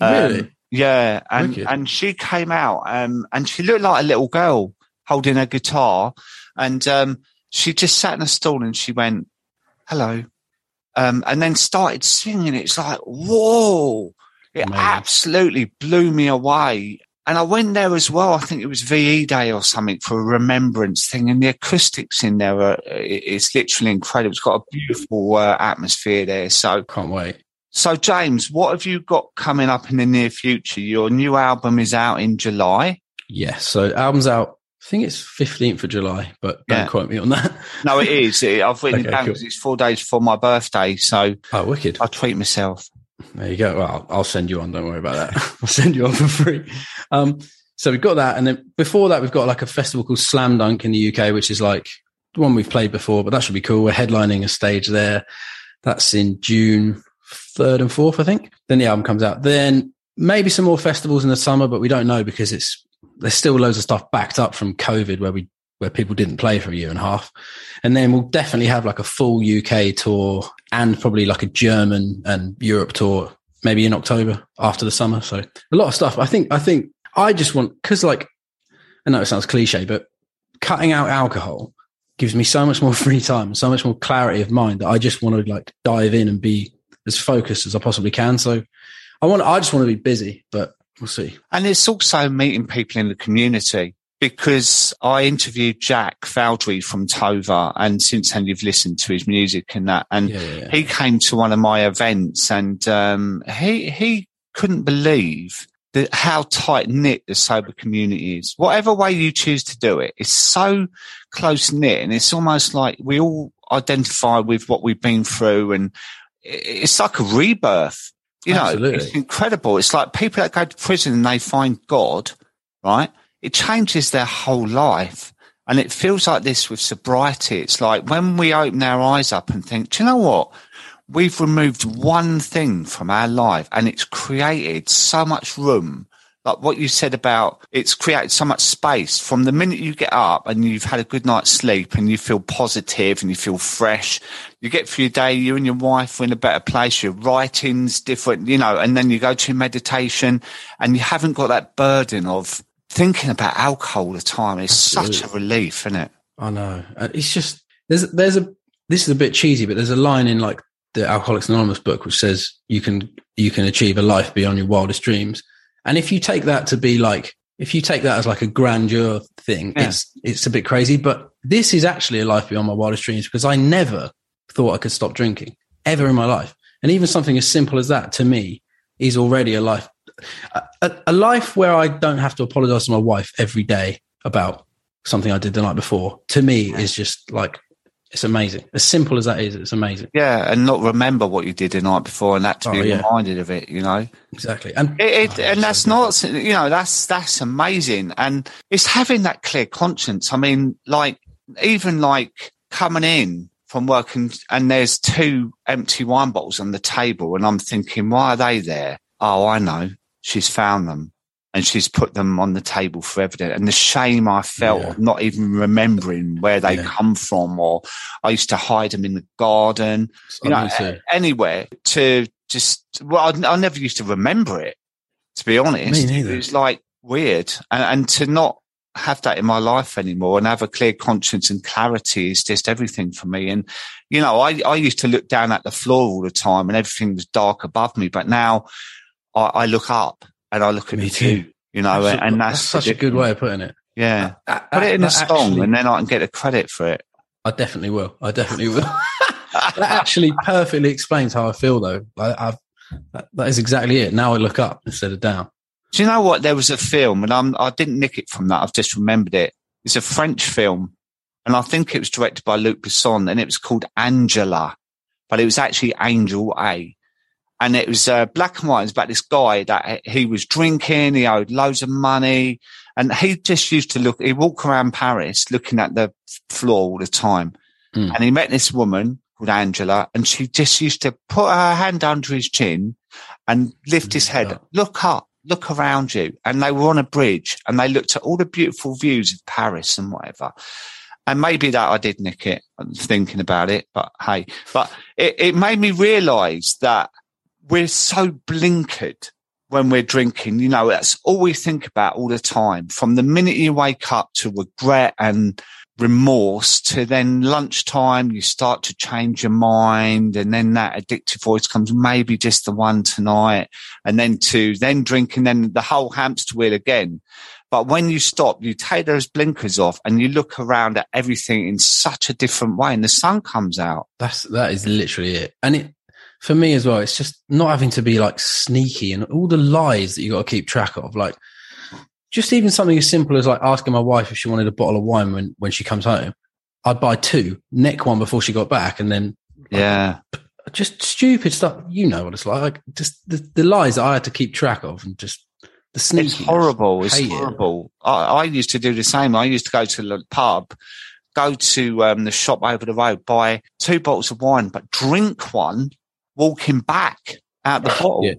Um, really? Yeah. And, and she came out um, and she looked like a little girl holding a guitar. And, um, she just sat in a stall and she went, hello. Um, and then started singing. It's like, whoa, it Amazing. absolutely blew me away. And I went there as well. I think it was VE Day or something for a remembrance thing. And the acoustics in there are, it's literally incredible. It's got a beautiful uh, atmosphere there. So can't wait. So James, what have you got coming up in the near future? Your new album is out in July. Yes. So album's out I think it's 15th of July, but don't yeah. quote me on that. no, it is. I've written okay, it down because cool. it's four days before my birthday. So oh, wicked. I treat myself. There you go. Well, I'll send you on. Don't worry about that. I'll send you on for free. Um, so we've got that. And then before that, we've got like a festival called Slam Dunk in the UK, which is like the one we've played before, but that should be cool. We're headlining a stage there. That's in June 3rd and 4th, I think. Then the album comes out. Then maybe some more festivals in the summer, but we don't know because it's there's still loads of stuff backed up from COVID where we where people didn't play for a year and a half. And then we'll definitely have like a full UK tour and probably like a German and Europe tour maybe in October after the summer. So a lot of stuff. I think I think I just want because like I know it sounds cliche, but cutting out alcohol gives me so much more free time, so much more clarity of mind that I just want to like dive in and be as focused as I possibly can. So I want I just want to be busy, but We'll see. And it's also meeting people in the community because I interviewed Jack Fowdry from Tova, and since then you've listened to his music and that. And yeah, yeah. he came to one of my events, and um, he he couldn't believe that how tight knit the sober community is. Whatever way you choose to do it, it's so close knit, and it's almost like we all identify with what we've been through, and it's like a rebirth. You know, Absolutely. it's incredible. It's like people that go to prison and they find God, right? It changes their whole life. And it feels like this with sobriety. It's like when we open our eyes up and think, do you know what? We've removed one thing from our life and it's created so much room like what you said about it's created so much space from the minute you get up and you've had a good night's sleep and you feel positive and you feel fresh. You get through your day, you and your wife are in a better place, your writing's different, you know, and then you go to meditation and you haven't got that burden of thinking about alcohol all the time. It's Absolutely. such a relief, isn't it? I know. Uh, it's just, there's, there's a, this is a bit cheesy, but there's a line in like the Alcoholics Anonymous book which says you can, you can achieve a life beyond your wildest dreams and if you take that to be like, if you take that as like a grandeur thing, yeah. it's it's a bit crazy. But this is actually a life beyond my wildest dreams because I never thought I could stop drinking ever in my life. And even something as simple as that to me is already a life, a, a life where I don't have to apologize to my wife every day about something I did the night before. To me, yeah. is just like it's amazing. As simple as that is, it's amazing. Yeah, and not remember what you did the night before, and that to oh, be yeah. reminded of it. You know, exactly. And it, it, oh, and that's so not, you know, that's that's amazing, and it's having that clear conscience. I mean, like even like coming in from work and, and there's two empty wine bottles on the table, and I'm thinking, why are they there? Oh, I know. She's found them and she's put them on the table for evidence. And the shame I felt yeah. of not even remembering where they yeah. come from, or I used to hide them in the garden, you know, anywhere to just, well, I, I, never used to remember it, to be honest. It was like weird. And, and to not have that in my life anymore and have a clear conscience and clarity is just everything for me. And, you know, I, I used to look down at the floor all the time and everything was dark above me, but now I, I look up and I look at Me too. you know, that's and that's, that's such a good way of putting it. Yeah, uh, put it in a song, actually, and then I can get the credit for it. I definitely will. I definitely will. that actually perfectly explains how I feel, though. I, that, that is exactly it. Now I look up instead of down. Do you know what? There was a film, and I'm, I didn't nick it from that. I've just remembered it. It's a French film, and I think it was directed by Luc Besson, and it was called Angela, but it was actually Angel A. and it was uh, black and white. It was about this guy that he was drinking, he owed loads of money, and he just used to look. He walked around Paris looking at the floor all the time, mm. and he met this woman called Angela, and she just used to put her hand under his chin and lift his head, yeah. look up, look around you. And they were on a bridge, and they looked at all the beautiful views of Paris and whatever. And maybe that I did nick it, thinking about it, but hey, but it, it made me realize that we're so blinkered when we're drinking. You know, that's all we think about all the time. From the minute you wake up to regret and remorse to then lunchtime, you start to change your mind. And then that addictive voice comes, maybe just the one tonight. And then to then drinking, then the whole hamster wheel again. But when you stop, you take those blinkers off and you look around at everything in such a different way and the sun comes out. That's, that is literally it. And it, for me as well, it's just not having to be like sneaky and all the lies that you got to keep track of. Like just even something as simple as like asking my wife if she wanted a bottle of wine when, when she comes home. I'd buy two, neck one before she got back, and then yeah, just stupid stuff. You know what it's like. Just the, the lies that I had to keep track of, and just the sneaky. It's horrible. It's horrible. It. I, I, used to do the same. I used to go to the pub, go to um, the shop over the road, buy two bottles of wine, but drink one walking back out the bottle. Yeah.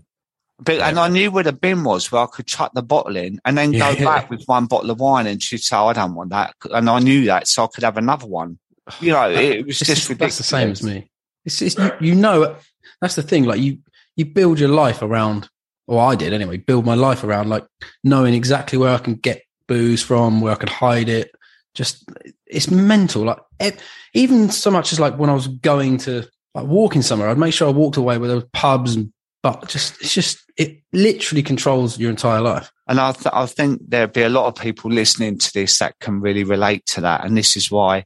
But, and I knew where the bin was where I could chuck the bottle in and then go back with one bottle of wine and she'd say, I don't want that. And I knew that so I could have another one. You know, it was just ridiculous. That's the same as me. It's, it's you, you, know, that's the thing. Like you, you build your life around, or I did anyway, build my life around like knowing exactly where I can get booze from, where I can hide it. Just, it's mental. Like it, even so much as like when I was going to like walking somewhere, I'd make sure I walked away where there was pubs and but just it's just it literally controls your entire life. And I th- I think there'd be a lot of people listening to this that can really relate to that, and this is why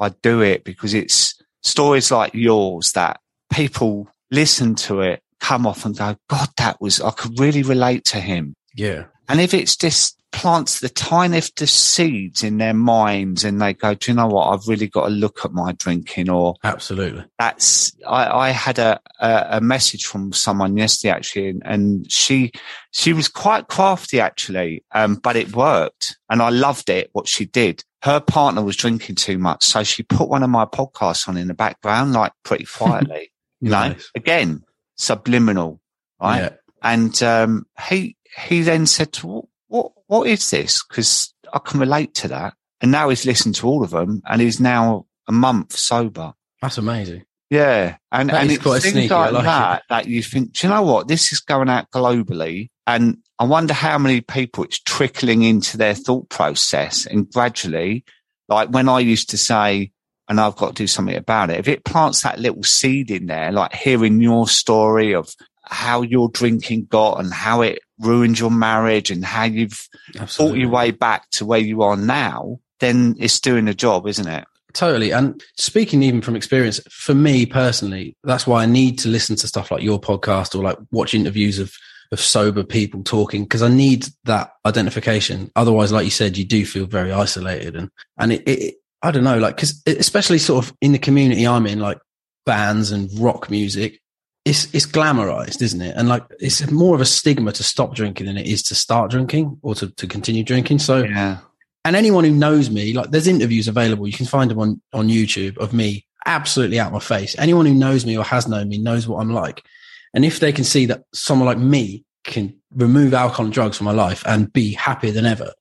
I do it because it's stories like yours that people listen to it, come off and go, God, that was I could really relate to him. Yeah. And if it's just plants the tiniest of seeds in their minds and they go, do you know what? I've really got to look at my drinking or absolutely. That's, I, I had a, a, a, message from someone yesterday actually and, and, she, she was quite crafty actually. Um, but it worked and I loved it, what she did. Her partner was drinking too much. So she put one of my podcasts on in the background, like pretty quietly, you nice. know, again, subliminal, right? Yeah. And, um, he, he then said to what what is this? Because I can relate to that. And now he's listened to all of them, and he's now a month sober. That's amazing. Yeah, and that and it's things sneaky. like, like that it. that you think, do you know what? This is going out globally, and I wonder how many people it's trickling into their thought process, and gradually, like when I used to say, and I've got to do something about it. If it plants that little seed in there, like hearing your story of how your drinking got and how it ruined your marriage and how you've Absolutely. fought your way back to where you are now, then it's doing the job, isn't it? Totally. And speaking even from experience, for me personally, that's why I need to listen to stuff like your podcast or like watch interviews of, of sober people talking because I need that identification. Otherwise, like you said, you do feel very isolated and, and it, it I don't know, like, cause especially sort of in the community I'm in, like bands and rock music, it's it's glamorized, isn't it? And like it's more of a stigma to stop drinking than it is to start drinking or to, to continue drinking. So yeah. And anyone who knows me, like there's interviews available. You can find them on, on YouTube of me absolutely out my face. Anyone who knows me or has known me knows what I'm like. And if they can see that someone like me can remove alcohol and drugs from my life and be happier than ever,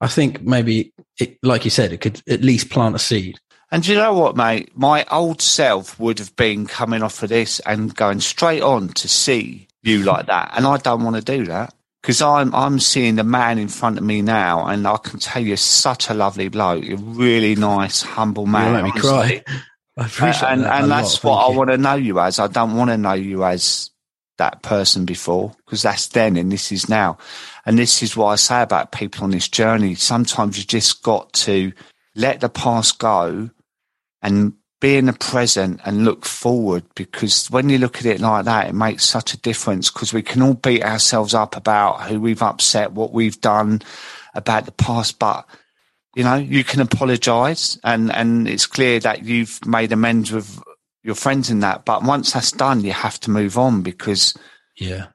I think maybe it, like you said, it could at least plant a seed. And you know what, mate? My old self would have been coming off of this and going straight on to see you like that. And I don't want to do that because I'm, I'm seeing the man in front of me now. And I can tell you, such a lovely bloke, a really nice, humble man. You make me cry. I appreciate and, that. And that's what you. I want to know you as. I don't want to know you as that person before because that's then and this is now. And this is what I say about people on this journey. Sometimes you just got to let the past go and be in the present and look forward because when you look at it like that, it makes such a difference because we can all beat ourselves up about who we've upset, what we've done about the past, but you know, you can apologize and, and it's clear that you've made amends with your friends in that. But once that's done, you have to move on because yeah,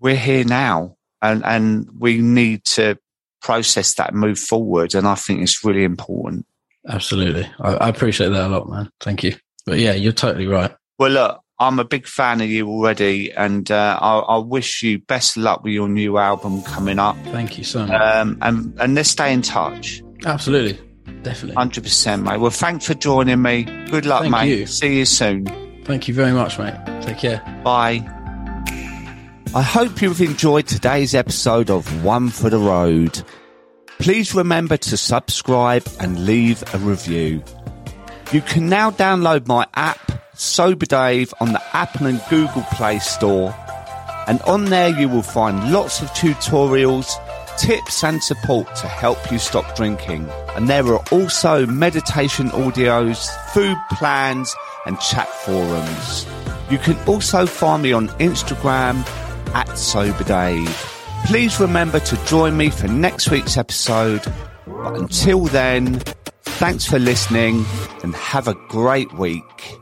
we're here now and, and we need to process that move forward. And I think it's really important. Absolutely. I, I appreciate that a lot, man. Thank you. But yeah, you're totally right. Well, look, I'm a big fan of you already, and uh, I, I, wish you best luck with your new album coming up. Thank you so much. Um, and, and let's stay in touch. Absolutely. Definitely. 100%, mate. Well, thanks for joining me. Good luck, Thank mate. You. See you soon. Thank you very much, mate. Take care. Bye. I hope you've enjoyed today's episode of One for the Road. Please remember to subscribe and leave a review. You can now download my app, Sober Dave, on the Apple and Google Play Store. And on there, you will find lots of tutorials tips and support to help you stop drinking. And there are also meditation audios, food plans, and chat forums. You can also find me on Instagram at SoberDave. Please remember to join me for next week's episode. But until then, thanks for listening and have a great week.